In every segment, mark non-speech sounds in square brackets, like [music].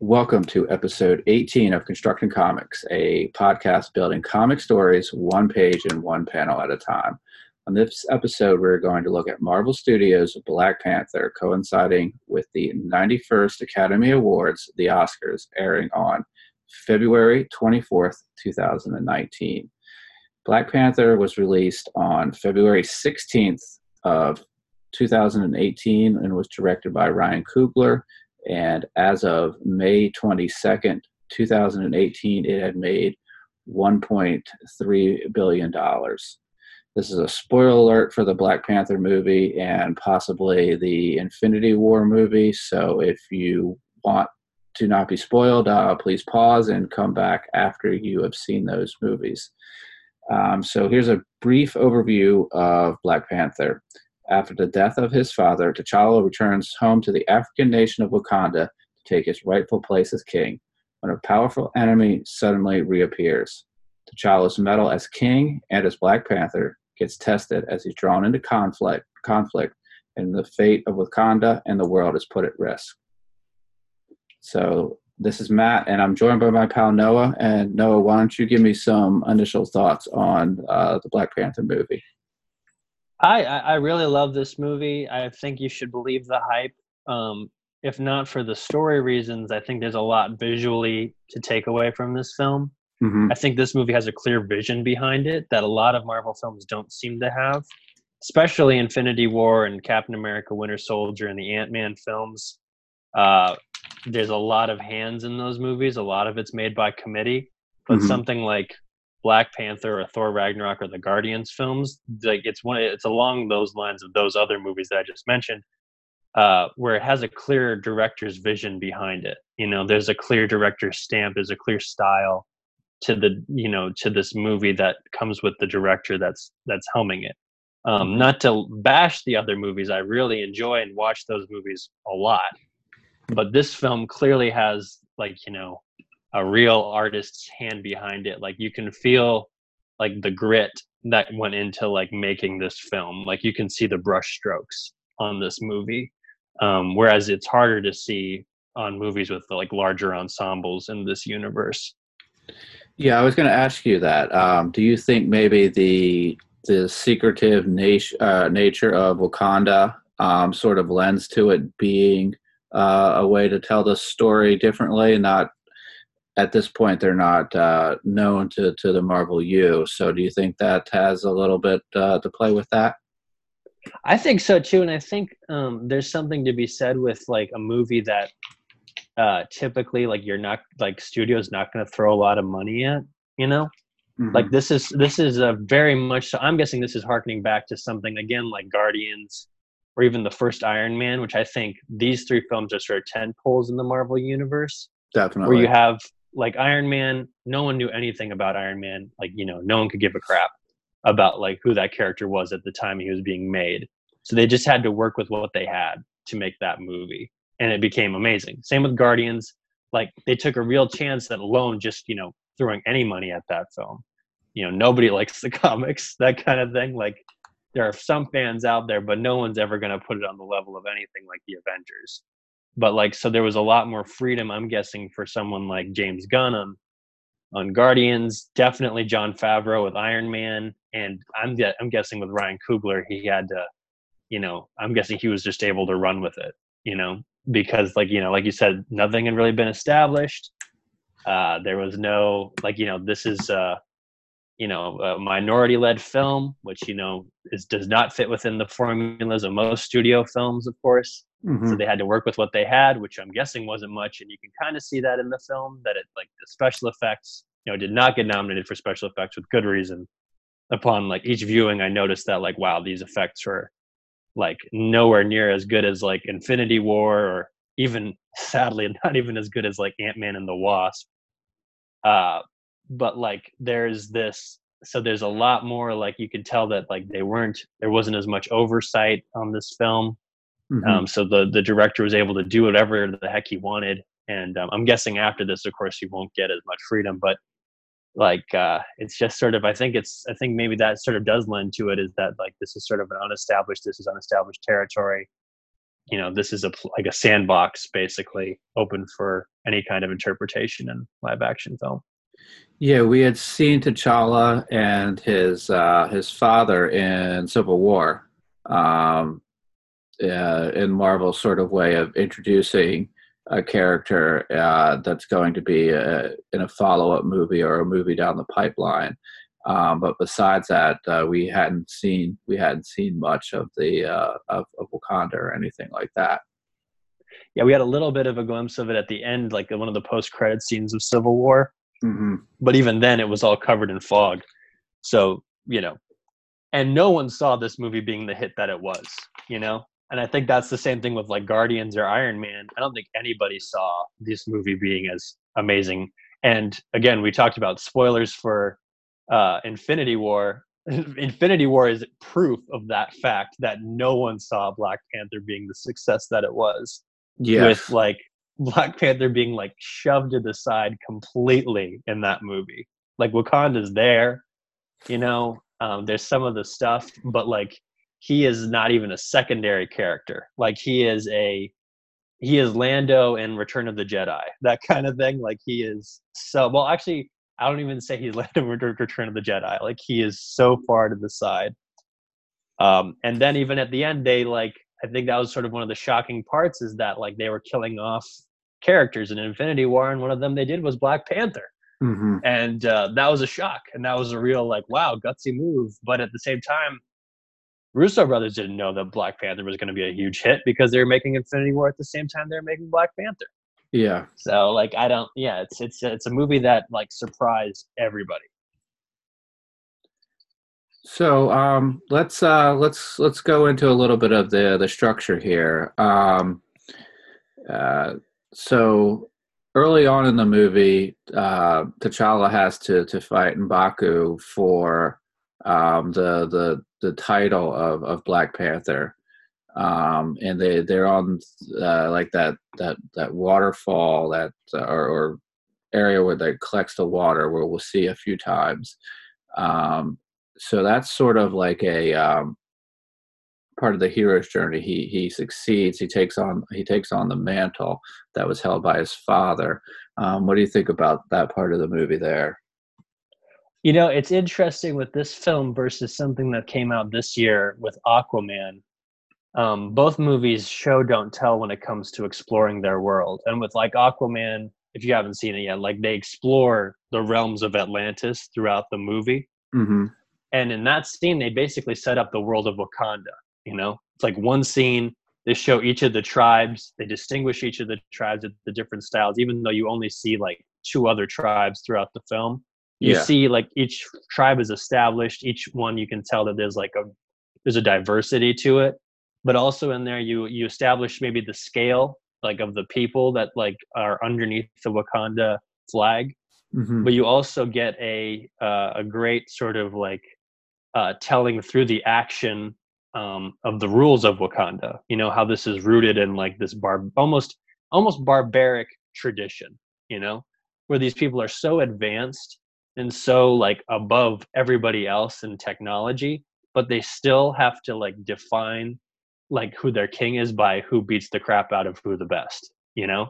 Welcome to episode 18 of Constructing Comics, a podcast building comic stories one page and one panel at a time. On this episode, we're going to look at Marvel Studios' Black Panther, coinciding with the 91st Academy Awards, the Oscars, airing on February 24th, 2019. Black Panther was released on February 16th of 2018 and was directed by Ryan Coogler and as of May 22nd, 2018, it had made $1.3 billion. This is a spoiler alert for the Black Panther movie and possibly the Infinity War movie. So if you want to not be spoiled, uh, please pause and come back after you have seen those movies. Um, so here's a brief overview of Black Panther. After the death of his father, T'Challa returns home to the African nation of Wakanda to take his rightful place as king, when a powerful enemy suddenly reappears. T'Challa's mettle as king and as Black Panther gets tested as he's drawn into conflict, conflict, and the fate of Wakanda and the world is put at risk. So this is Matt, and I'm joined by my pal Noah. And Noah, why don't you give me some initial thoughts on uh, the Black Panther movie? I, I really love this movie. I think you should believe the hype. Um, if not for the story reasons, I think there's a lot visually to take away from this film. Mm-hmm. I think this movie has a clear vision behind it that a lot of Marvel films don't seem to have, especially Infinity War and Captain America Winter Soldier and the Ant Man films. Uh, there's a lot of hands in those movies, a lot of it's made by committee, but mm-hmm. something like Black Panther or Thor Ragnarok or the Guardians films, like it's one it's along those lines of those other movies that I just mentioned, uh, where it has a clear director's vision behind it. You know, there's a clear director's stamp, there's a clear style to the you know to this movie that comes with the director that's that's helming it. Um, not to bash the other movies, I really enjoy and watch those movies a lot, but this film clearly has like you know a real artist's hand behind it. Like you can feel like the grit that went into like making this film. Like you can see the brush strokes on this movie um, whereas it's harder to see on movies with like larger ensembles in this universe. Yeah i was going to ask you that. Um, do you think maybe the the secretive nat- uh, nature of wakanda um, sort of lends to it being uh, a way to tell the story differently not at this point they're not uh, known to, to the Marvel U. So do you think that has a little bit uh, to play with that? I think so too, and I think um, there's something to be said with like a movie that uh, typically like you're not like studios not going to throw a lot of money at. You know, mm-hmm. like this is this is a very much. So I'm guessing this is harkening back to something again like Guardians or even the first Iron Man, which I think these three films are sort of tent poles in the Marvel universe. Definitely. Where you have like Iron Man, no one knew anything about Iron Man. Like, you know, no one could give a crap about like who that character was at the time he was being made. So they just had to work with what they had to make that movie. And it became amazing. Same with Guardians. Like they took a real chance that alone just, you know, throwing any money at that film. You know, nobody [laughs] likes the comics, that kind of thing. Like there are some fans out there, but no one's ever going to put it on the level of anything like the Avengers but like so there was a lot more freedom i'm guessing for someone like james gunn on guardians definitely jon favreau with iron man and i'm i'm guessing with ryan coogler he had to you know i'm guessing he was just able to run with it you know because like you know like you said nothing had really been established. Uh there was no like you know this is uh you know a minority led film which you know is does not fit within the formulas of most studio films of course mm-hmm. so they had to work with what they had which i'm guessing wasn't much and you can kind of see that in the film that it like the special effects you know did not get nominated for special effects with good reason upon like each viewing i noticed that like wow these effects were like nowhere near as good as like infinity war or even [laughs] sadly not even as good as like ant-man and the wasp uh but like there's this so there's a lot more like you could tell that like they weren't there wasn't as much oversight on this film mm-hmm. um, so the the director was able to do whatever the heck he wanted and um, i'm guessing after this of course he won't get as much freedom but like uh it's just sort of i think it's i think maybe that sort of does lend to it is that like this is sort of an unestablished this is unestablished territory. You know this is a like a sandbox basically open for any kind of interpretation in live action film. Yeah we had seen t'challa and his uh his father in civil war. Um uh, in marvel's sort of way of introducing a character uh, that's going to be a, in a follow-up movie or a movie down the pipeline um, but besides that, uh, we hadn't seen we hadn't seen much of the uh, of, of, Wakanda or anything like that. Yeah, we had a little bit of a glimpse of it at the end, like one of the post-credit scenes of Civil War. Mm-hmm. But even then, it was all covered in fog. So you know, and no one saw this movie being the hit that it was. You know, and I think that's the same thing with like Guardians or Iron Man. I don't think anybody saw this movie being as amazing. And again, we talked about spoilers for uh, Infinity War. [laughs] Infinity War is proof of that fact that no one saw Black Panther being the success that it was. Yes. With like Black Panther being like shoved to the side completely in that movie. Like Wakanda's there, you know, um, there's some of the stuff, but like he is not even a secondary character. Like he is a he is Lando in Return of the Jedi, [laughs] that kind of thing. Like he is so well. Actually, I don't even say he's [laughs] led him Return of the Jedi. Like he is so far to the side. Um, and then even at the end, they like I think that was sort of one of the shocking parts is that like they were killing off characters in Infinity War, and one of them they did was Black Panther. Mm-hmm. And uh, that was a shock, and that was a real like wow gutsy move. But at the same time, Russo brothers didn't know that Black Panther was going to be a huge hit because they were making Infinity War at the same time they were making Black Panther. Yeah. So like I don't yeah, it's it's it's a movie that like surprised everybody. So um, let's uh, let's let's go into a little bit of the the structure here. Um, uh, so early on in the movie, uh, T'Challa has to to fight Mbaku for um, the the the title of, of Black Panther um, and they they're on uh, like that that that waterfall that uh, or, or, area where they collects the water where we'll see a few times. Um, so that's sort of like a um, part of the hero's journey. He he succeeds. He takes on he takes on the mantle that was held by his father. Um, what do you think about that part of the movie there? You know, it's interesting with this film versus something that came out this year with Aquaman. Um, both movies show don't tell when it comes to exploring their world. And with like aquaman if you haven't seen it yet like they explore the realms of atlantis throughout the movie. Mm-hmm. and in that scene they basically set up the world of wakanda you know? It's like one scene they show each of the tribes they distinguish each of the tribes at the different styles even though you only see like two other tribes throughout the film you yeah. see like each tribe is established each one you can tell that there's like a there's a diversity to it but also in there you you establish maybe the scale like of the people that like are underneath the Wakanda flag, mm-hmm. but you also get a uh, a great sort of like uh, telling through the action um, of the rules of Wakanda. You know how this is rooted in like this bar almost almost barbaric tradition. You know where these people are so advanced and so like above everybody else in technology, but they still have to like define like who their king is by who beats the crap out of who the best you know?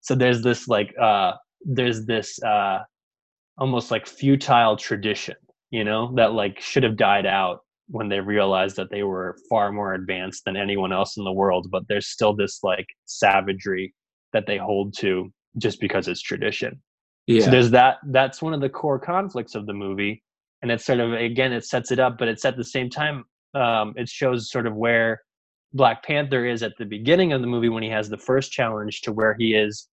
So there's this like uh there's this uh almost like futile tradition you know that like should have died out when they realized that they were far more advanced than anyone else in the world but there's still this like savagery that they hold to just because it's tradition yeah. so there's that that's one of the core conflicts of the movie and it's sort of again it sets it up but it's at the same time um, it shows sort of where Black Panther is at the beginning of the movie when he has the first challenge to where he is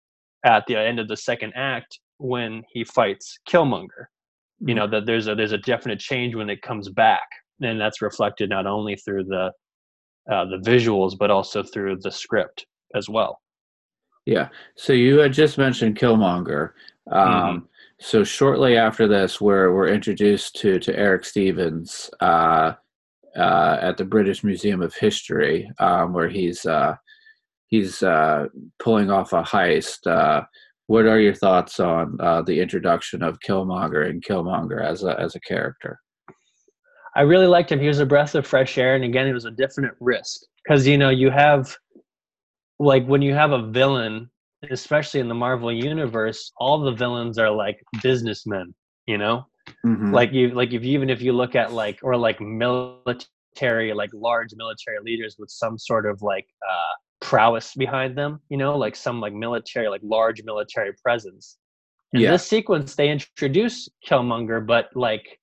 at the end of the second act when he fights Killmonger. You mm-hmm. know that there's a there's a definite change when it comes back, and that's reflected not only through the uh, the visuals but also through the script as well. Yeah. So you had just mentioned Killmonger. Um, mm-hmm. So shortly after this, we're we're introduced to to Erik Stevens, uh, uh, at the British Museum of History, um, where he's uh, he's uh, pulling off a heist. Uh, what are your thoughts on uh, the introduction of Killmonger and Killmonger as a as a character? I really liked him. He was a breath of fresh air, and again, it was a definite risk because you know you have like when you have a villain, especially in the Marvel universe, all the villains are like businessmen, you know? Mhm. Like you like if you, even if you look at like or like military like large military leaders with some sort of like uh prowess behind them, you know, like some like military like large military presence. In Yeah. this sequence they introduce Killmonger but like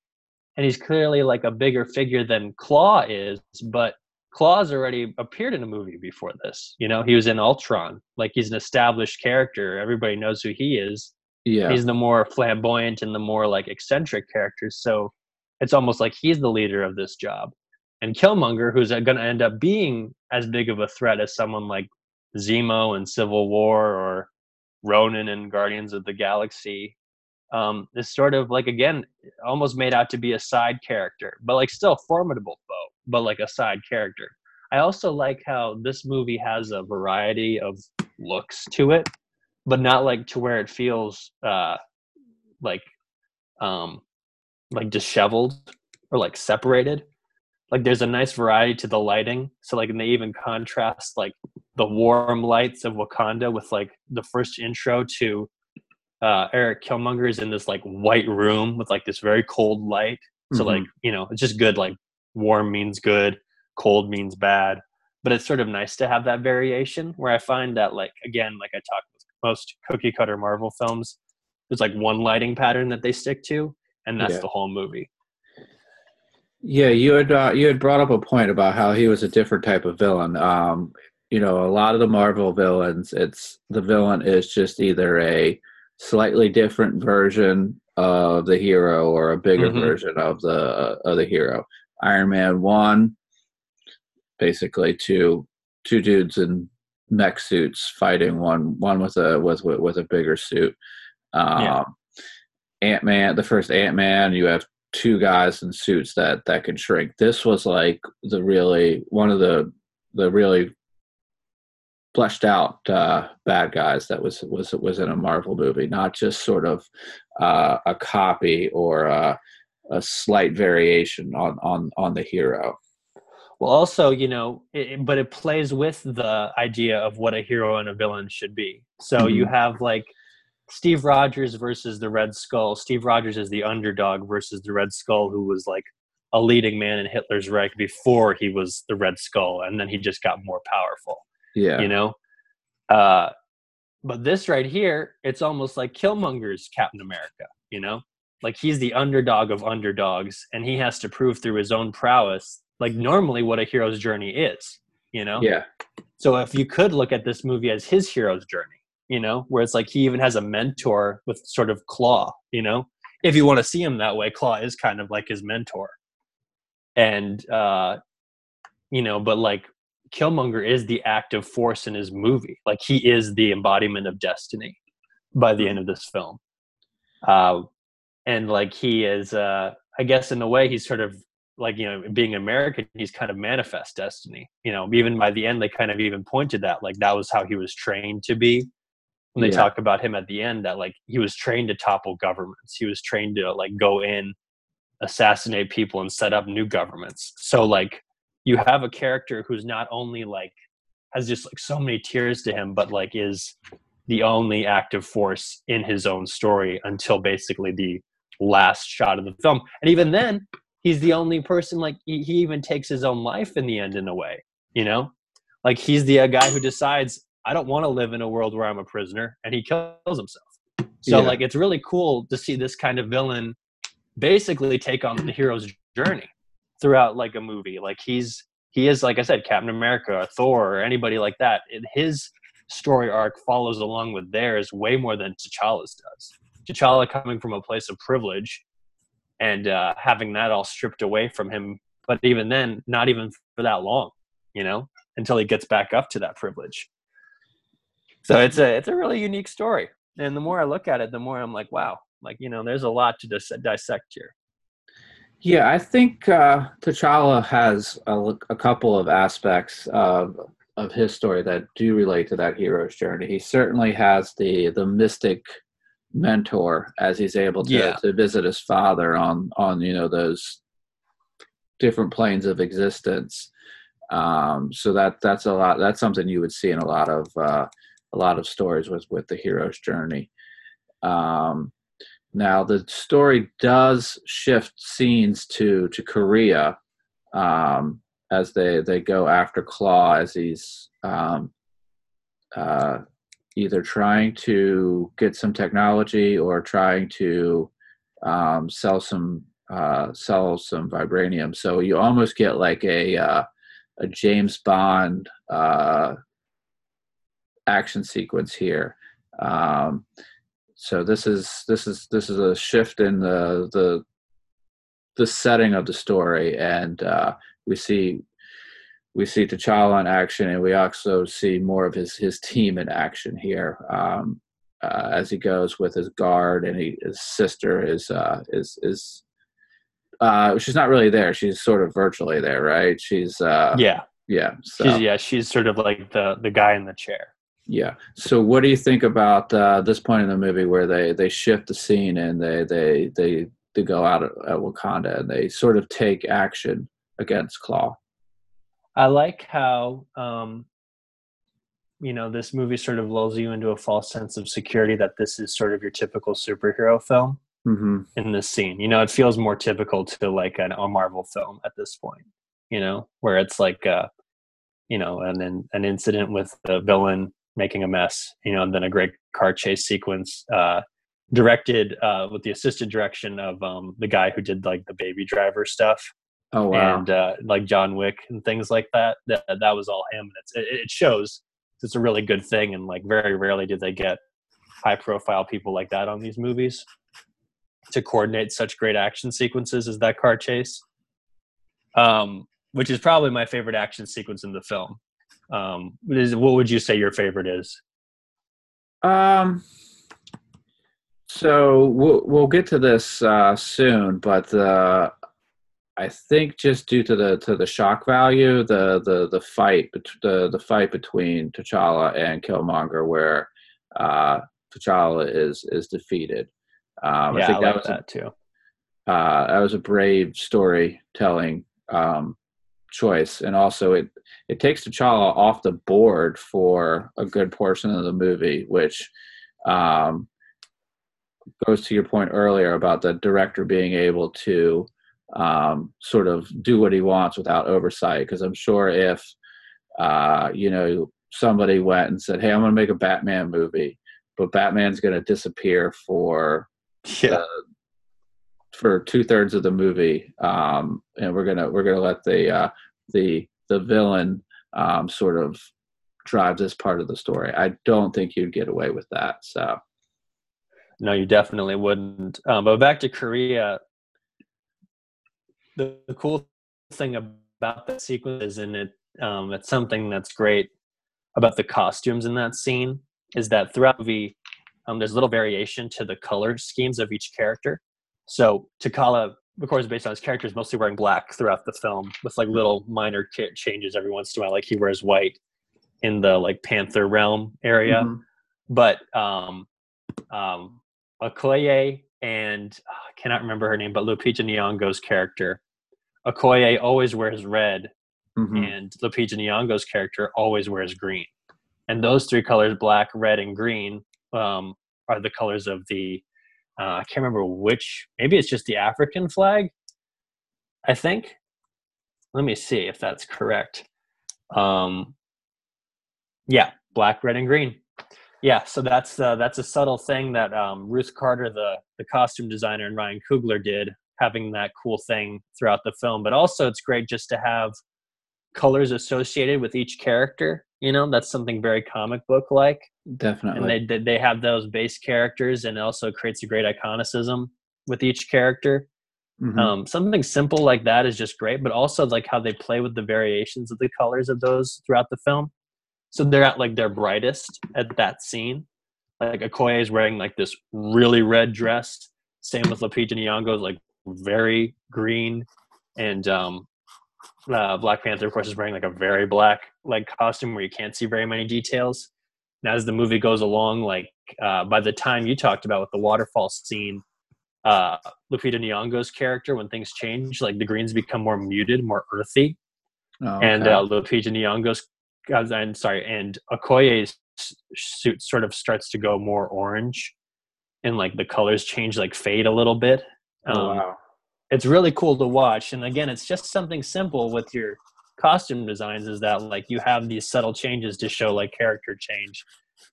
and he's clearly like a bigger figure than Klaue is, but Klaue's already appeared in a movie before this. You know, he was in Ultron. Like he's an established character. Everybody knows who he is. yeah. He's the more flamboyant and the more like eccentric characters. So it's almost like he's the leader of this job. And Killmonger, who's going to end up being as big of a threat as someone like Zemo in Civil War or Ronan in Guardians of the Galaxy, um, is sort of like again almost made out to be a side character, but like still formidable foe, but like a side character. I also like how this movie has a variety of looks to it, but not like to where it feels uh, like um, like disheveled or like separated. Like there's a nice variety to the lighting. So like and they even contrast like the warm lights of Wakanda with like the first intro to uh, Erik Killmonger is in this like white room with like this very cold light. So Mhm. like you know it's just good. Like warm means good, cold means bad. But it's sort of nice to have that variation. Where I find that like again, like I talked with most cookie cutter Marvel films, there's like one lighting pattern that they stick to, and that's Yeah. the whole movie. Yeah, you had uh, you had brought up a point about how he was a different type of villain. Um, you know, a lot of the Marvel villains, it's the villain is just either a slightly different version of the hero or a bigger Mhm. version of the of the hero. Iron Man one, basically two two dudes in mech suits fighting one one with a with with, with a bigger suit. Um, Yeah. Ant Man, the first Ant Man, you have two guys in suits that that could shrink. This was like the really one of the the really fleshed out uh, bad guys that was was was in a Marvel movie, not just sort of uh, a copy or a, a slight variation on on on the hero. Well, also, you know, it, but it plays with the idea of what a hero and a villain should be. So you have like Steve Rogers versus the Red Skull. Steve Rogers is the underdog versus the Red Skull, who was like a leading man in Hitler's Reich before he was the Red Skull, and then he just got more powerful. Yeah, You know, uh, but this right here, it's almost like Killmonger's Captain America. You know, like he's the underdog of underdogs, and he has to prove through his own prowess, like normally what a hero's journey is. You know, yeah, so if you could look at this movie as his hero's journey, you know, where it's like he even has a mentor with sort of Klaue, you know, if you want to see him that way, Klaue is kind of like his mentor. And uh, you know, but like Killmonger is the active force in his movie. Like he is the embodiment of destiny by the end of this film. Uh, and like he is uh I guess in a way he's sort of like you know being American, he's kind of manifest destiny. You know, even by the end, they kind of even pointed that like that was how he was trained to be. When they Yeah. talk about him at the end, that like he was trained to topple governments. He was trained to like go in, assassinate people, and set up new governments. So like you have a character who's not only like has just like so many tiers to him, but like is the only active force in his own story until basically the last shot of the film. And even then, he's the only person like he, he even takes his own life in the end in a way, you know? Like he's the uh, guy who decides I don't want to live in a world where I'm a prisoner and he kills himself. So Yeah. like it's really cool to see this kind of villain basically take on the hero's journey throughout like a movie. Like he's he is like I said, Captain America or Thor or anybody like that. And his story arc follows along with theirs way more than T'Challa's does. T'Challa coming from a place of privilege and uh, having that all stripped away from him, but even then, not even for that long, you know, until he gets back up to that privilege. So it's a it's a really unique story, and the more I look at it, the more I'm like, wow, like you know, there's a lot to dis- dissect here. Yeah, I think uh, T'Challa has a, a couple of aspects of of his story that do relate to that hero's journey. He certainly has the the mystic mentor as he's able to, Yeah. to visit his father on on you know those different planes of existence. Um, so that that's a lot. That's something you would see in a lot of uh, a lot of stories with with the hero's journey. Um, now the story does shift scenes to to Korea um, as they they go after Klaue as he's um, uh, either trying to get some technology or trying to um, sell some uh, sell some vibranium. So you almost get like a uh, a James Bond uh, action sequence here. Um, so this is this is this is a shift in the the the setting of the story, and uh, we see we see T'Challa in action, and we also see more of his his team in action here um, uh, as he goes with his guard, and he, his sister is uh, is is uh, she's not really there. She's sort of virtually there, right? She's uh, yeah, yeah. So. She's, yeah, she's sort of like the the guy in the chair. Yeah. So, what do you think about uh, this point in the movie where they they shift the scene and they they they they go out at, at Wakanda and they sort of take action against Klaue? I like how um, you know this movie sort of lulls you into a false sense of security that this is sort of your typical superhero film mm-hmm. in this scene. You know, it feels more typical to like an, a Marvel film at this point. You know, where it's like uh, you know, and then an incident with the villain making a mess. You know, and then a great car chase sequence. Uh, directed uh, with the assistant direction of um, the guy who did like the baby driver stuff. Oh wow! And uh, like John Wick and things like that. That that was all him, and it's, it, it shows it's a really good thing. And like very rarely do they get high profile people like that on these movies to coordinate such great action sequences as that car chase. Um, which is probably my favorite action sequence in the film. Um, is, what would you say your favorite is? Um, so we'll we'll get to this uh, soon, but uh, I think just due to the to the shock value, the the the fight the the fight between T'Challa and Killmonger, where uh, T'Challa is is defeated. Um, yeah, I think I that like was that a, too. Uh, that was a brave storytelling um, choice, and also it it takes T'Challa off the board for a good portion of the movie, which um, goes to your point earlier about the director being able to um, sort of do what he wants without oversight. Because I'm sure if uh, you know somebody went and said, "Hey, I'm going to make a Batman movie," but Batman's going to disappear for [laughs] yeah. The, for two thirds of the movie, um, and we're gonna we're gonna let the uh, the the villain um, sort of drive this part of the story. I don't think you'd get away with that. So no, you definitely wouldn't. Um, but back to Korea, the, the, cool thing about that sequence is, and it um, it's something that's great about the costumes in that scene is that throughout the movie, um, there's little variation to the color schemes of each character. So T'Challa, of course, based on his character, is mostly wearing black throughout the film, with like little minor kit changes every once in a while. Like he wears white in the like Panther realm area, mm-hmm. but um, um, Okoye and oh, I cannot remember her name, but Lupita Nyong'o's character. Okoye always wears red, mm-hmm. and Lupita Nyong'o's character always wears green. And those three colors, black, red, and green, um, are the colors of the. Uh, I can't remember which. Maybe it's just the African flag. I think. Let me see if that's correct. Um, yeah, black, red, and green. Yeah, so that's uh, that's a subtle thing that um, Ruth Carter, the the costume designer, and Ryan Coogler did, having that cool thing throughout the film. But also, it's great just to have colors associated with each character. You know, that's something very comic book like. Definitely. And they they have those base characters, and it also creates a great iconicism with each character. Mm-hmm. Um, something simple like that is just great, but also like how they play with the variations of the colors of those throughout the film so they're at like their brightest at that scene. Like Okoye is wearing like this really red dress. Same with Lupita is like very green, and um, uh, Black Panther of course is wearing like a very black like costume where you can't see very many details. And as the movie goes along, like uh, by the time you talked about with the waterfall scene, uh, Lupita Nyong'o's character, when things change, like the greens become more muted, more earthy, Oh, and uh, Lupita Nyong'o's uh, and sorry, and Okoye's suit sort of starts to go more orange, and like the colors change, like fade a little bit. Oh, Um, wow. It's really cool to watch, and again, it's just something simple with your costume designs is that like you have these subtle changes to show like character change,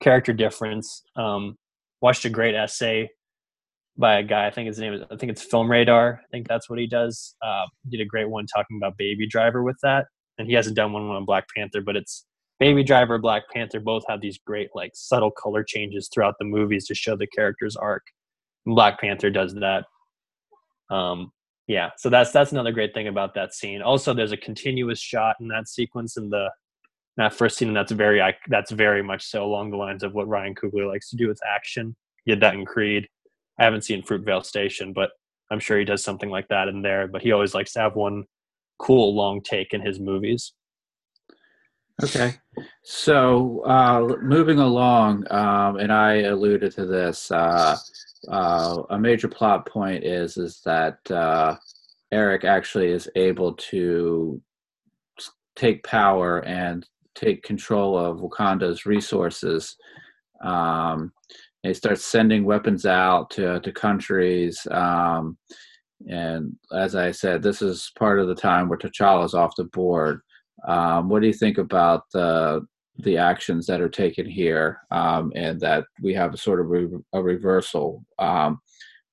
character difference. Um, watched a great essay by a guy. I think his name is. I think it's Film Radar. I think that's what he does. Uh, he did a great one talking about Baby Driver with that, and he hasn't done one on Black Panther, but it's Baby Driver, Black Panther both have these great like subtle color changes throughout the movies to show the character's arc. And Black Panther does that. Um, yeah, so that's that's another great thing about that scene. Also, there's a continuous shot in that sequence in the that first scene, that's very that's very much so along the lines of what Ryan Coogler likes to do with action. He did that in Creed. I haven't seen Fruitvale Station, but I'm sure he does something like that in there. But he always likes to have one cool long take in his movies. Okay. So uh, moving along, um, and I alluded to this. Uh, uh, a major plot point is is that uh, Erik actually is able to take power and take control of Wakanda's resources. Um, and he starts sending weapons out to to countries. Um, and as I said, this is part of the time where T'Challa's off the board. Um, what do you think about the the actions that are taken here, um, and that we have a sort of re- a reversal um,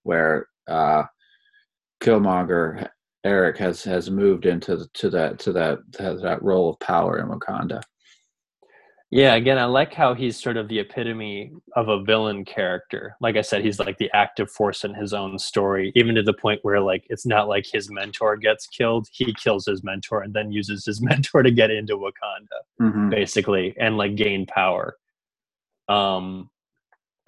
where uh, Killmonger Erik has has moved into to that to that to that role of power in Wakanda. Yeah, again, I like how he's sort of the epitome of a villain character. Like I said, he's like the active force in his own story, even to the point where like it's not like his mentor gets killed; he kills his mentor and then uses his [laughs] mentor to get into Wakanda, Mm-hmm. basically, and like gain power. Um,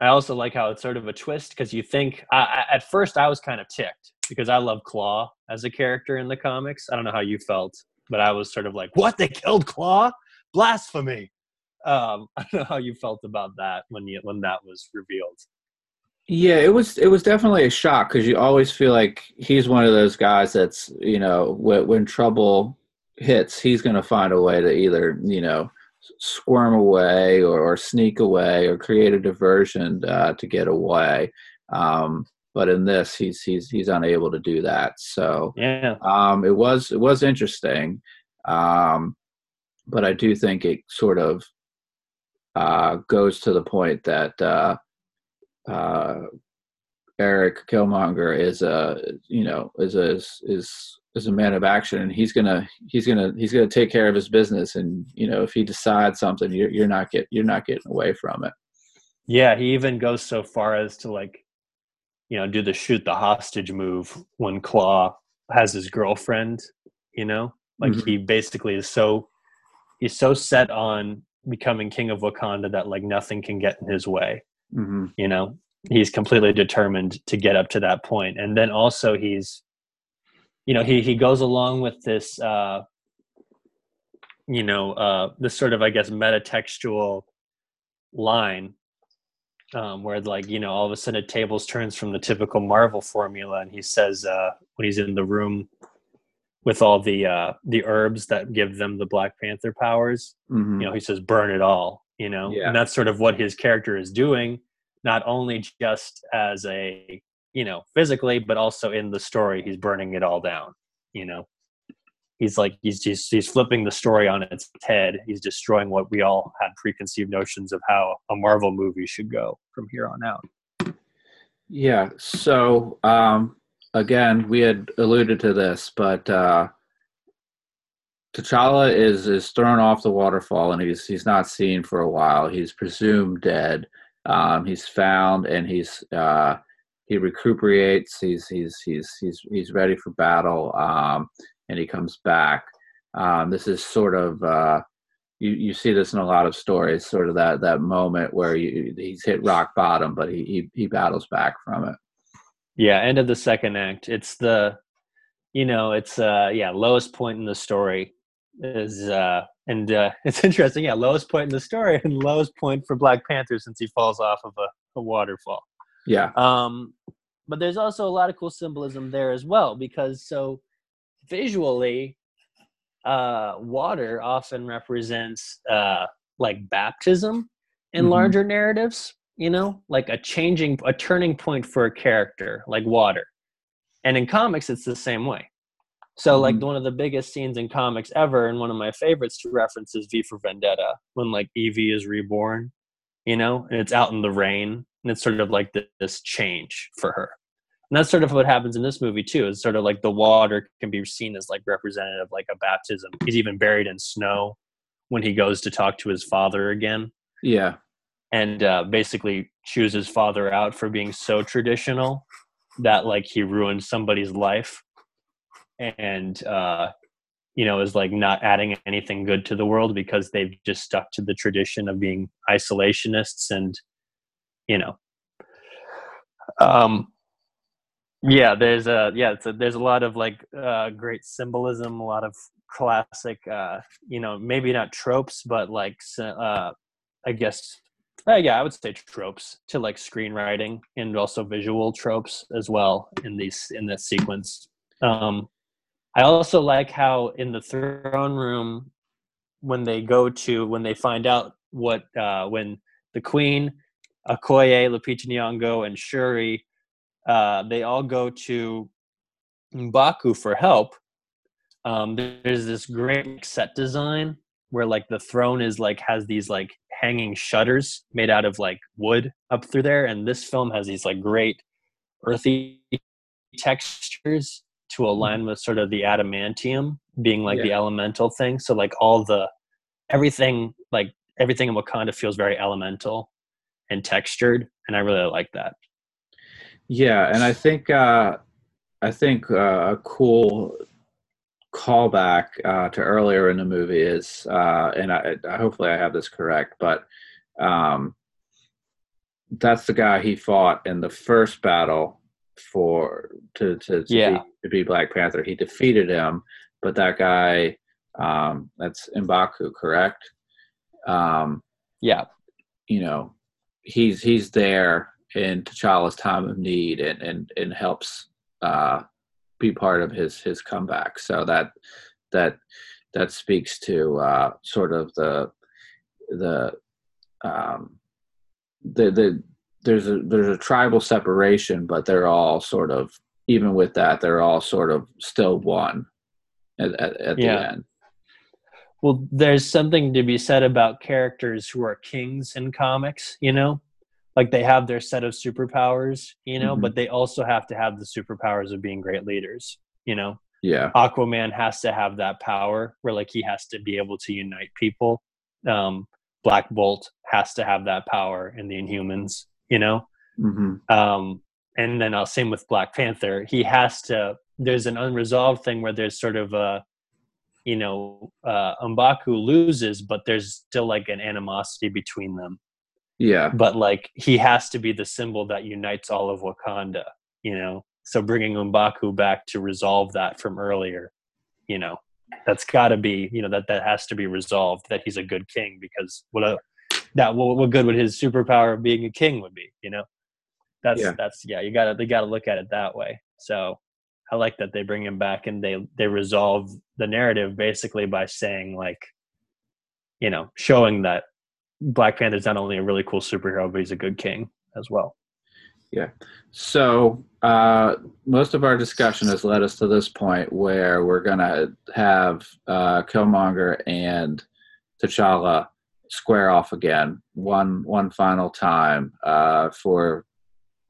I also like how it's sort of a twist because you think I, I, at first I was kind of ticked because I love Klaue as a character in the comics. I don't know how you felt, but I was sort of like, "What? They killed Klaue? Blasphemy!" Um, [laughs] I don't know how you felt about that when you when that was revealed. Yeah, it was it was definitely a shock because you always feel like he's one of those guys that's you know when, when trouble hits, he's going to find a way to either you know squirm away or, or sneak away or create a diversion uh, to get away. Um, but in this, he's he's he's unable to do that. So Yeah, um, it was it was interesting, um, but I do think it sort of uh, goes to the point that uh, uh, Erik Killmonger is a you know is a is, is a man of action, and he's gonna he's gonna he's gonna take care of his business, and you know if he decides something, you're you're not get you're not getting away from it. yeah. He even goes so far as to like, you know, do the shoot the hostage move when Klaue has his girlfriend. You know, like Mhm. he basically is so he's so set on becoming king of Wakanda that like nothing can get in his way. hmm you know he's completely determined to get up to that point and then also he's you know he he goes along with this uh you know uh this sort of i guess metatextual line um where like you know all of a sudden it tables turns from the typical marvel formula and he says uh when he's in the room with all the uh the herbs that give them the black panther powers hmm you know he says burn it all you know Yeah. and that's sort of what his character is doing not only just as a you know physically but also in the story he's burning it all down you know he's like he's just he's flipping the story on its head he's destroying what we all had preconceived notions of how a marvel movie should go from here on out Yeah. So um, again, we had alluded to this, but uh, T'Challa is is thrown off the waterfall, and he's he's not seen for a while. He's presumed dead. Um, he's found, and he's uh, he recuperates. He's he's he's he's he's ready for battle, um, and he comes back. Um, this is sort of uh, you you see this in a lot of stories, sort of that that moment where you, he's hit rock bottom, but he, he he battles back from it. Yeah end of the second act it's the you know it's uh yeah lowest point in the story is uh and uh [laughs] it's interesting yeah lowest point in the story and lowest point for black panther since he falls off of a, a waterfall Yeah. um but there's also a lot of cool symbolism there as well because so visually uh, water often represents uh, like baptism in Mhm. larger narratives. You know, like a changing, a turning point for a character, like water. And in comics, it's the same way. So, like Mhm. one of the biggest scenes in comics ever, and one of my favorites to reference is V for Vendetta, when like Evey is reborn, you know, and it's out in the rain, and it's sort of like th- this change for her. And that's sort of what happens in this movie too. It's sort of like the water can be seen as like representative, like a baptism. He's even buried in snow when he goes to talk to his father again, Yeah. And uh, basically chews his father out for being so traditional that like he ruined somebody's life, and uh, you know is like not adding anything good to the world because they've just stuck to the tradition of being isolationists and you know. Um yeah there's a yeah a, there's a lot of like uh great symbolism a lot of classic uh you know maybe not tropes but like uh i guess uh, yeah i would say tropes to like screenwriting and also visual tropes as well in these in this sequence um i also like how in the throne room when they go to when they find out what uh when the queen Okoye, Lupita Nyong'o, and Shuri, uh, they all go to Mbaku for help. Um, there's this great set design where like the throne is like has these like hanging shutters made out of like wood up through there, and this film has these like great earthy textures to align with sort of the adamantium being like the elemental thing. So like all the everything like everything in Wakanda feels very elemental and textured, and I really like that. Yeah, and I think uh, I think uh, a cool callback uh, to earlier in the movie is, uh, and I, I hopefully I have this correct, but um, that's the guy he fought in the first battle for to to, to, Yeah. be, to be Black Panther. He defeated him, but that guy um, that's Mbaku, correct? Um, Yeah, you know, he's he's there in T'Challa's time of need and and and helps uh, be part of his his comeback. So that that that speaks to uh, sort of the the um, the the there's a there's a tribal separation, but they're all sort of even with that they're all sort of still one at at, at Yeah. the end. well, there's something to be said about characters who are kings in comics. You know, like they have their set of superpowers. You know, Mhm. but they also have to have the superpowers of being great leaders. You know, Yeah, Aquaman has to have that power where like he has to be able to unite people. Um, Black Bolt has to have that power in the Inhumans. You know, hmm um, and then uh, same with Black Panther. He has to. There's an unresolved thing where there's sort of a, you know, uh, Mbaku loses, but there's still like an animosity between them. Yeah, But like he has to be the symbol that unites all of Wakanda. You know, so bringing Mbaku back to resolve that from earlier, you know, that's got to be you know that that has to be resolved that he's a good king because what a that what, what good would his superpower of being a king would be you know that's Yeah. that's yeah you gotta they gotta look at it that way so i like that they bring him back and they they resolve the narrative basically by saying like you know showing that black panther's not only a really cool superhero but he's a good king as well Yeah. So uh, most of our discussion has led us to this point where we're gonna have uh, Killmonger and T'Challa square off again one one final time uh, for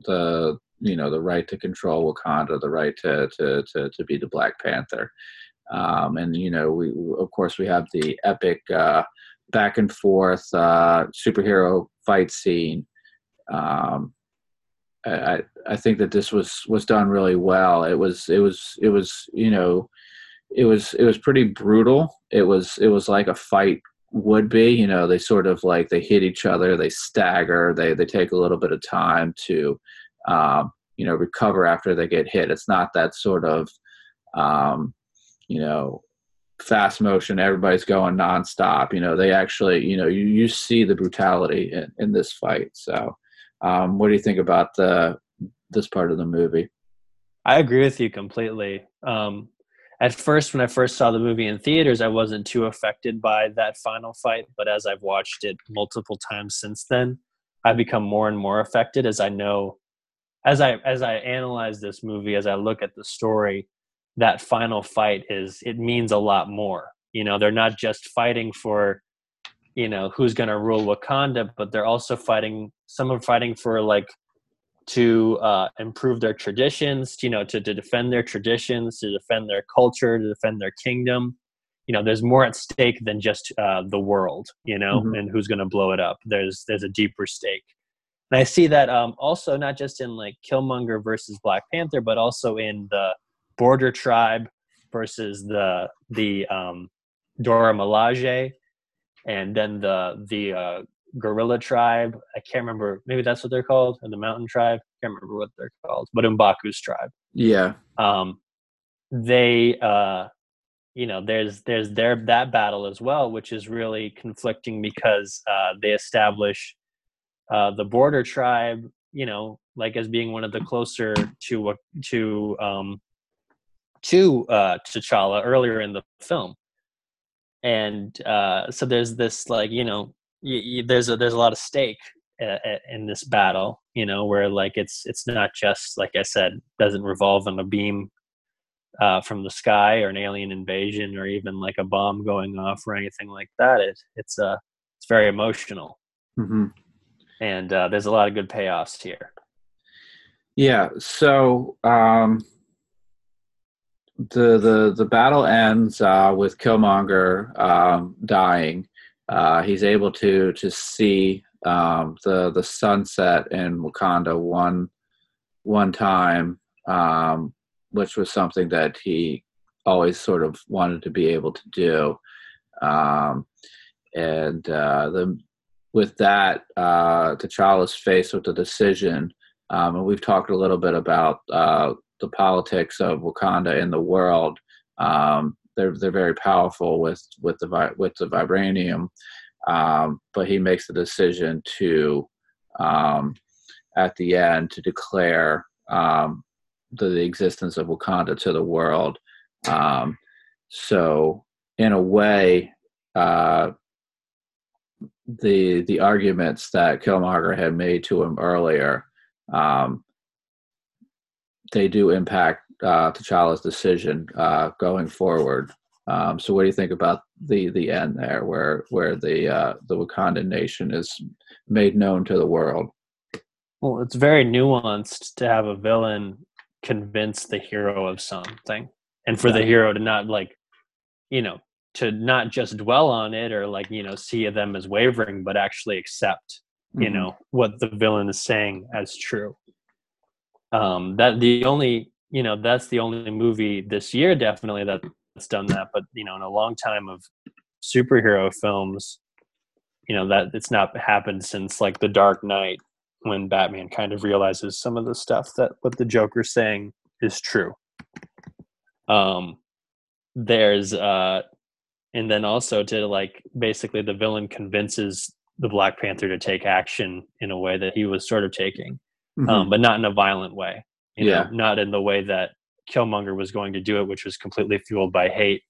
the you know the right to control Wakanda, the right to to to, to be the Black Panther, um, and you know we of course we have the epic uh, back and forth uh, superhero fight scene. Um, I, I think that this was was done really well. It was it was it was you know it was it was pretty brutal. It was it was like a fight would be. You know, they sort of like they hit each other, they stagger, they they take a little bit of time to um, you know recover after they get hit. It's not that sort of um, you know fast motion. Everybody's going nonstop. You know, they actually you know you you see the brutality in, in this fight. So. Um, what do you think about the this part of the movie? I agree with you completely. Um, at first when I first saw the movie in theaters, I wasn't too affected by that final fight, but as I've watched it multiple times since then, I've become more and more affected as I know as I as I analyze this movie, as I look at the story, that final fight is it means a lot more. You know, they're not just fighting for, you know, who's gonna rule Wakanda, but they're also fighting some are fighting for like to uh, improve their traditions, you know, to, to defend their traditions, to defend their culture, to defend their kingdom. You know, there's more at stake than just uh, the world, you know, mm-hmm. and who's going to blow it up. There's there's a deeper stake, and I see that um, also not just in like Killmonger versus Black Panther, but also in the Border Tribe versus the the um, Dora Milaje, and then the the uh, Gorilla Tribe. I can't remember. Maybe that's what they're called, or the Mountain Tribe. I can't remember what they're called, but Mbaku's tribe. Yeah. Um, they, uh, you know, there's there's their that battle as well, which is really conflicting because uh, they establish uh, the Border Tribe, you know, like as being one of the closer to to um, to uh, T'Challa earlier in the film, and uh, so there's this like you know you, you, there's a there's a lot of stake uh, in this battle you know where like it's it's not just like i said doesn't revolve on a beam uh, from the sky or an alien invasion or even like a bomb going off or anything like that. It, it's uh it's very emotional. Mm-hmm. and uh, there's a lot of good payoffs here. Yeah so um the the the battle ends uh, with Killmonger um, dying, uh, he's able to to see um, the the sunset in Wakanda one one time, um, which was something that he always sort of wanted to be able to do. Um, and uh, the with that, uh, T'Challa's faced with the decision, um, and we've talked a little bit about uh, the politics of Wakanda in the world. Um, they're they're very powerful with with the with the vibranium, um, but he makes the decision to um, at the end to declare um, the, the, existence of Wakanda to the world. Um, so in a way, uh, the the arguments that Killmonger had made to him earlier, um, they do impact uh, T'Challa's decision uh, going forward. Um, so, what do you think about the the end there, where where the uh, the Wakandan nation is made known to the world? Well, it's very nuanced to have a villain convince the hero of something, and for yeah. the hero to not like, you know, to not just dwell on it or like you know see them as wavering, but actually accept, mm-hmm. you know, what the villain is saying as true. Um, that the only you know that's the only movie this year definitely that's done that but you know in a long time of superhero films you know that it's not happened since like the dark knight when batman kind of realizes some of the stuff that what the joker's saying is true. Um there's uh and then also to like basically the villain convinces the black panther to take action in a way that he was sort of taking mm-hmm. um, but not in a violent way you yeah. know, not in the way that Killmonger was going to do it, which was completely fueled by hate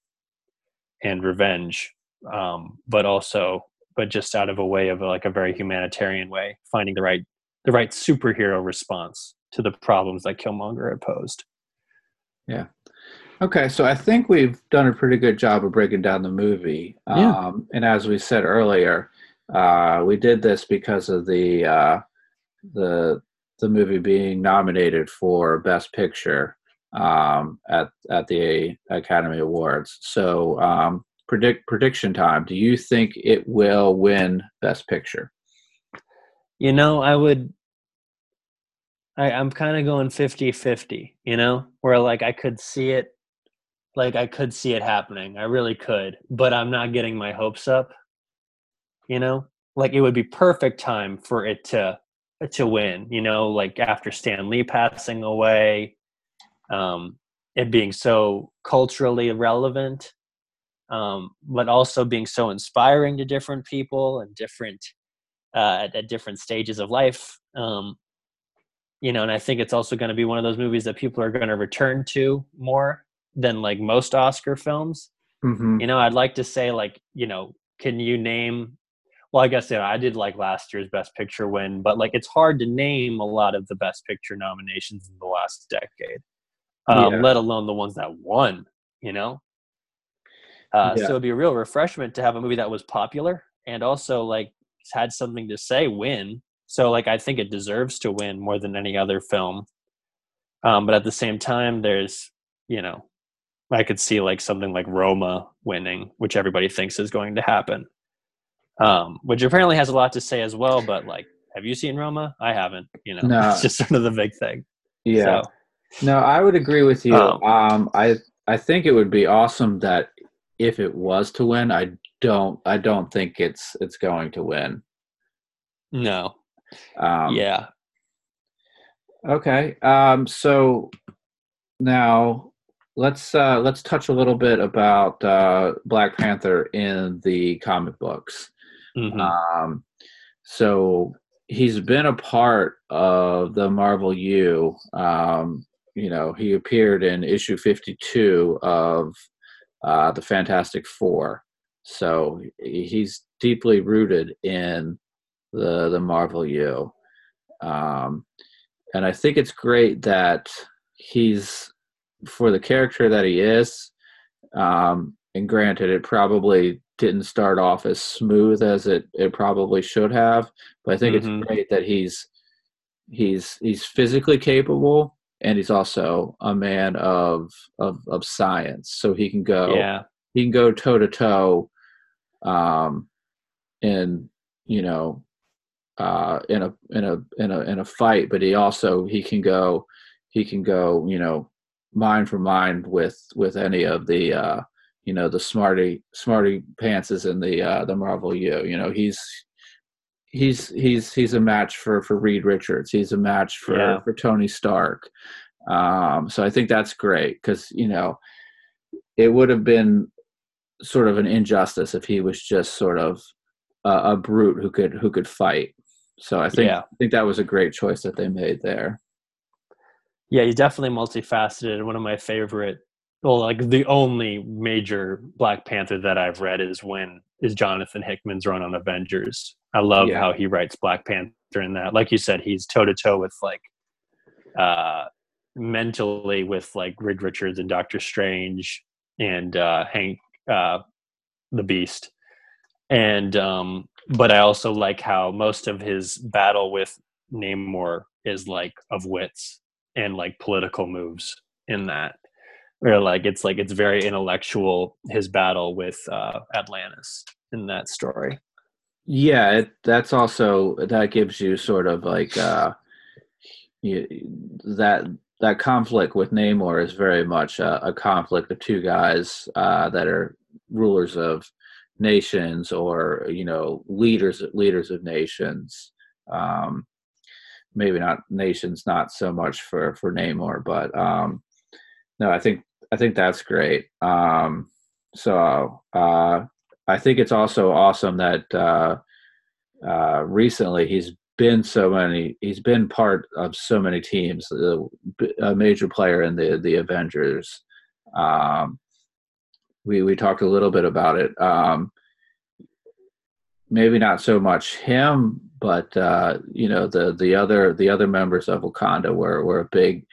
and revenge, um, but also, but just out of a way of like a very humanitarian way, finding the right the right superhero response to the problems that Killmonger had posed. Yeah. Okay, so I think we've done a pretty good job of breaking down the movie. Yeah. Um, and as we said earlier, uh, we did this because of the uh, the the movie being nominated for Best Picture um, at at the Academy Awards. So, um, predict prediction time. Do you think it will win Best Picture? You know, I would. I, I'm kind of going 50-50, You know, where like I could see it, like I could see it happening. I really could, but I'm not getting my hopes up. You know, like it would be perfect time for it to to win. You know, like after Stan Lee passing away, um, it being so culturally relevant, um, but also being so inspiring to different people and different uh, at, at, different stages of life. Um, you know, and I think it's also going to be one of those movies that people are going to return to more than like most Oscar films. hmm You know, I'd like to say like, you know, can you name well, I guess yeah, I did like last year's Best Picture win, but like it's hard to name a lot of the Best Picture nominations in the last decade, um, Yeah. let alone the ones that won. You know, uh, Yeah. so it'd be a real refreshment to have a movie that was popular and also like had something to say win. So like I think it deserves to win more than any other film. Um, but at the same time, there's you know, I could see like something like Roma winning, which everybody thinks is going to happen. Um, which apparently has a lot to say as well. But like, have you seen Roma? I haven't. You know, No. it's just sort of the big thing. Yeah. So, No, I would agree with you. Um, Um, I I think it would be awesome that if it was to win, I don't I don't think it's it's going to win. no. Um, yeah. Okay. Um, so now let's uh, let's touch a little bit about uh, Black Panther in the comic books. Mhm. Um, so he's been a part of the Marvel U. Um, you know, he appeared in issue 52 of uh, the Fantastic Four. So he's deeply rooted in the the Marvel U. Um, and I think it's great that he's for the character that he is. Um, and granted, it probably didn't start off as smooth as it, it probably should have, but I think Mhm. it's great that he's he's he's physically capable and he's also a man of of, of science, so he can go yeah. he can go toe to toe um in you know uh in a in a in a in a fight but he also he can go he can go you know mind for mind with with any of the uh you know the smarty smarty pantses in the uh the marvel u you know he's he's he's he's a match for for reed richards he's a match for Yeah. for tony stark um so i think that's great because you know it would have been sort of an injustice if he was just sort of a, a brute who could who could fight. So I think Yeah. I think that was a great choice that they made there. Yeah, he's definitely multifaceted. One of my favorite, well, like the only major Black Panther that I've read is when is Jonathan Hickman's run on Avengers. I love Yeah. how he writes Black Panther in that. Like you said, he's toe to toe with like uh mentally with like Reed Richards and Doctor Strange and uh Hank uh the Beast. And um but I also like how most of his battle with Namor is like of wits and like political moves in that where like it's like it's very intellectual his battle with uh atlantis in that story Yeah, it, that's also that gives you sort of like uh, you, that that conflict with Namor is very much a, a conflict of two guys uh, that are rulers of nations or you know leaders leaders of nations. Um, maybe not nations, not so much for for Namor, but um, no, I think I think that's great. Um, so uh, I think it's also awesome that uh, uh, recently he's been so many. He's been part of so many teams, a, major player in the the Avengers. Um, we we talked a little bit about it. Um, maybe not so much him, but uh, you know the the other the other members of Wakanda were were a big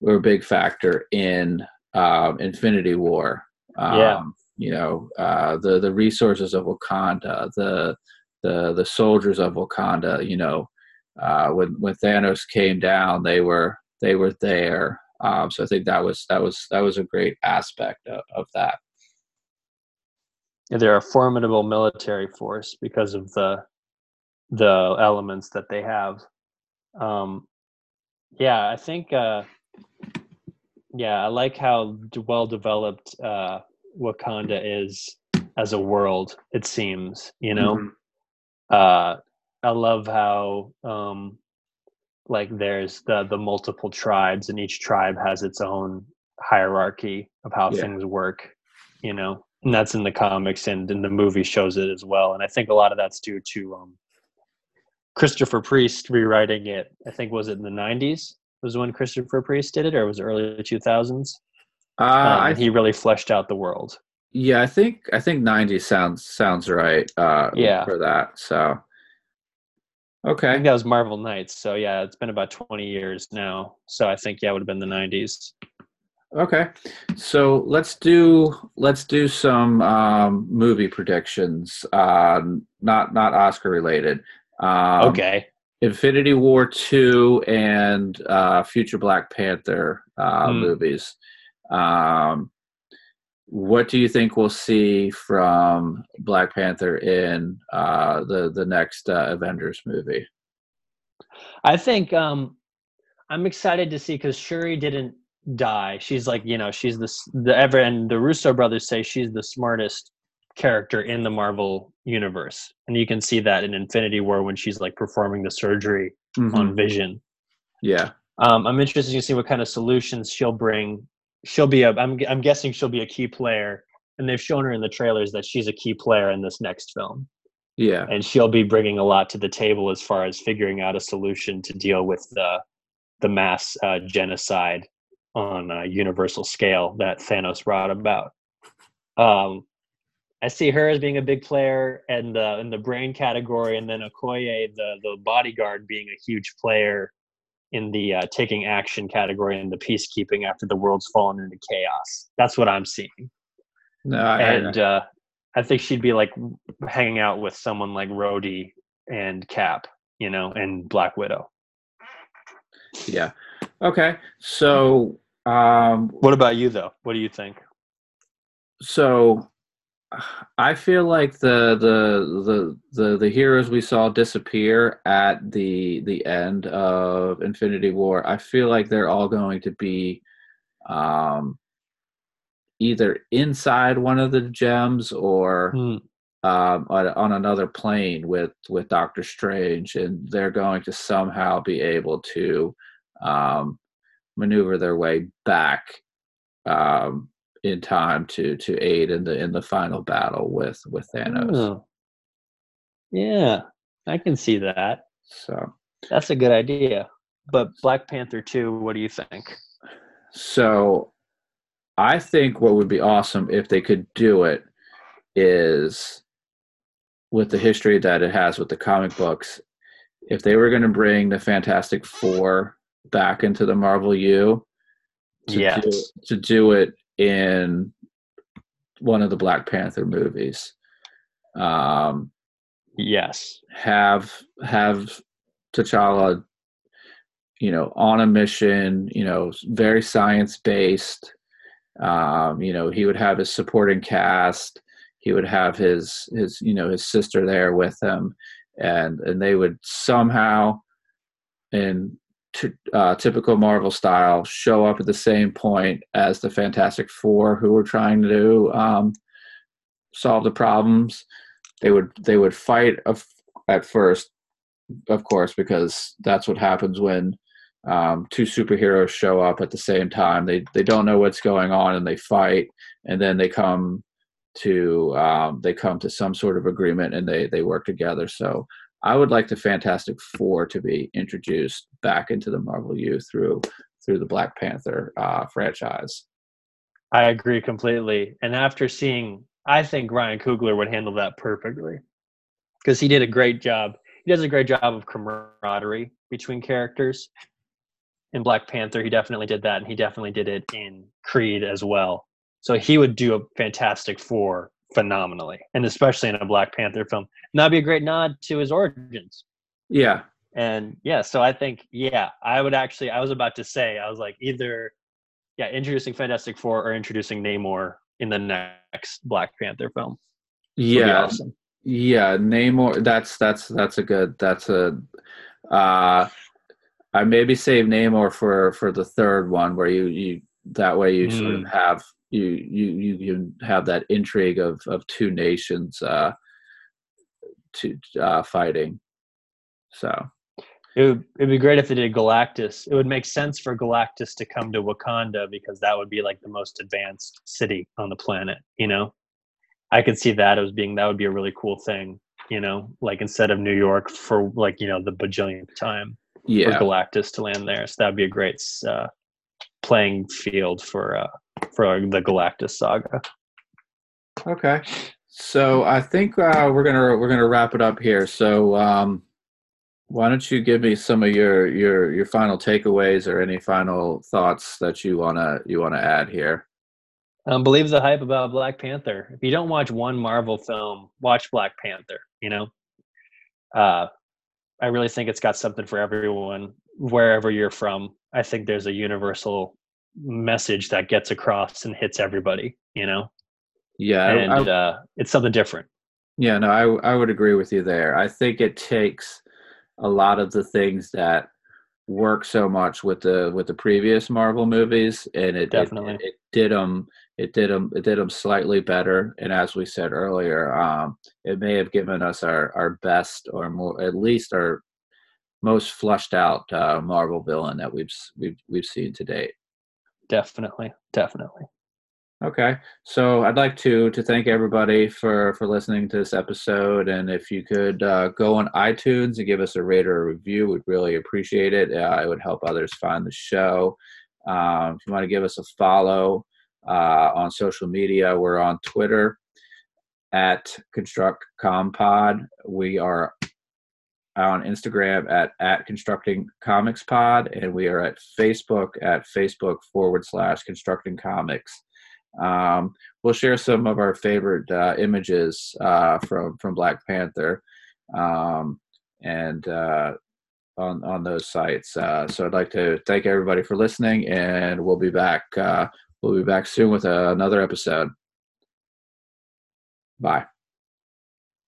were a big factor in um, Infinity War. Um, Yeah. You know uh, the the resources of Wakanda, the the the soldiers of Wakanda. You know uh, when when Thanos came down, they were they were there. Um, so I think that was that was that was a great aspect of, of that. they're a formidable military force because of the the elements that they have um yeah i think uh yeah i like how well developed uh wakanda is as a world it seems you know Mhm. uh i love how um like there's the the multiple tribes and each tribe has its own hierarchy of how Yeah. things work you know and that's in the comics and in the movie shows it as well and i think a lot of that's due to um christopher priest rewriting it i think was it in the 90s was when christopher priest did it or was it early 2000s Uh, Um, he really fleshed out the world. yeah, I think I think ninety sounds sounds right. Uh, Yeah. for that. So I okay, think that was Marvel Knights. So yeah, it's been about 20 years now. So I think yeah, it would have been the 90s. okay. So let's do let's do some um, movie predictions. Uh, not not Oscar related. Um, okay. Infinity War two and uh, future Black Panther uh, Hmm. movies. Um, what do you think we'll see from Black Panther in uh, the the next uh, Avengers movie? I think um, I'm excited to see because Shuri didn't die. She's like you know she's the the ever and the Russo brothers say she's the smartest character in the Marvel universe, and you can see that in Infinity War when she's like performing the surgery Mhm. on Vision. Yeah, Um, I'm interested to see what kind of solutions she'll bring. She'll be a. I'm I'm guessing she'll be a key player, and they've shown her in the trailers that she's a key player in this next film, yeah, and she'll be bringing a lot to the table as far as figuring out a solution to deal with the the mass uh, genocide on a universal scale that Thanos brought about. Um, I see her as being a big player in the in the brain category, and then Okoye, the the bodyguard, being a huge player in the uh, taking action category and the peacekeeping after the world's fallen into chaos. That's what I'm seeing, no, I, and uh, I think she'd be like hanging out with someone like Rhodey and Cap, you know, and Black Widow. yeah. Okay, so um, What about you, though? What do you think? so I feel like the the the the the heroes we saw disappear at the the end of Infinity War. I feel like they're all going to be um, either inside one of the gems or Hmm. um, on, on another plane with with Doctor Strange, and they're going to somehow be able to um, maneuver their way back um, in time to to aid in the in the final battle with with Thanos. Oh. Yeah, I can see that. So That's a good idea. But Black Panther 2, what do you think? so I think what would be awesome if they could do it is with the history that it has with the comic books. If they were going to bring the Fantastic Four back into the Marvel U, to Yes. do, to do it in one of the Black Panther movies. Um, Yes. have have T'Challa, you know, on a mission. You know, very science based. Um, you know, he would have his supporting cast. He would have his his you know his sister there with him, and and they would somehow, in t- uh, typical Marvel style, show up at the same point as the Fantastic Four, who were trying to um, solve the problems. They would they would fight of, at first of course because that's what happens when um, two superheroes show up at the same time. They they don't know what's going on and they fight and then they come to um, they come to some sort of agreement and they they work together. So i would like the fantastic four to be introduced back into the marvel u through through the black panther uh, franchise I agree completely. And after seeing, I think Ryan Coogler would handle that perfectly because he did a great job. He does a great job of camaraderie between characters. In Black Panther, he definitely did that, and he definitely did it in Creed as well. So he would do a Fantastic Four phenomenally, and especially in a Black Panther film. And that'd be a great nod to his origins. yeah And yeah, so I think, yeah, I would actually, I was about to say, I was like, either, yeah, introducing Fantastic Four or introducing Namor in the next Black Panther film. yeah awesome. Yeah, Namor. That's that's that's a good. That's a. Uh, I maybe save Namor for for the third one, where you you that way you sort of Mm. have you you you you have that intrigue of of two nations uh, to uh, fighting. So It would it'd be great if they did Galactus. It would make sense for Galactus to come to Wakanda because that would be like the most advanced city on the planet, you know? I could see that as being that would be a really cool thing, you know, like instead of New York for like, you know, the bajillionth time yeah, for Galactus to land there. So that'd be a great uh, playing field for uh, for the Galactus saga. Okay, so I think uh, we're gonna we're gonna wrap it up here. So um, why don't you give me some of your your your final takeaways or any final thoughts that you wanna you wanna add here? Um, believe the hype about Black Panther. If you don't watch one Marvel film, watch Black Panther. You know, uh, I really think it's got something for everyone wherever you're from. I think there's a universal message that gets across and hits everybody. You know, Yeah, and I, uh, it's something different. Yeah, no, I I would agree with you there. I think it takes a lot of the things that work so much with the with the previous Marvel movies, and it Definitely. it, it did them it did them it did them slightly better. And as we said earlier, um, it may have given us our our best or more at least our most flushed out uh, Marvel villain that we've we've we've seen to date. Definitely, definitely. Okay, so I'd like to to thank everybody for for listening to this episode, and if you could uh, go on iTunes and give us a rate or a review, we'd really appreciate it. Uh, it would help others find the show. Um, if you want to give us a follow uh, on social media, we're on Twitter at Construct Compod. We are on Instagram at at Constructing Comics Pod, and we are at Facebook at Facebook forward slash Constructing Comics. Um, we'll share some of our favorite uh, images uh, from from Black Panther, um, and uh, on on those sites. Uh, so I'd like to thank everybody for listening, and we'll be back. Uh, we'll be back soon with another episode. Bye.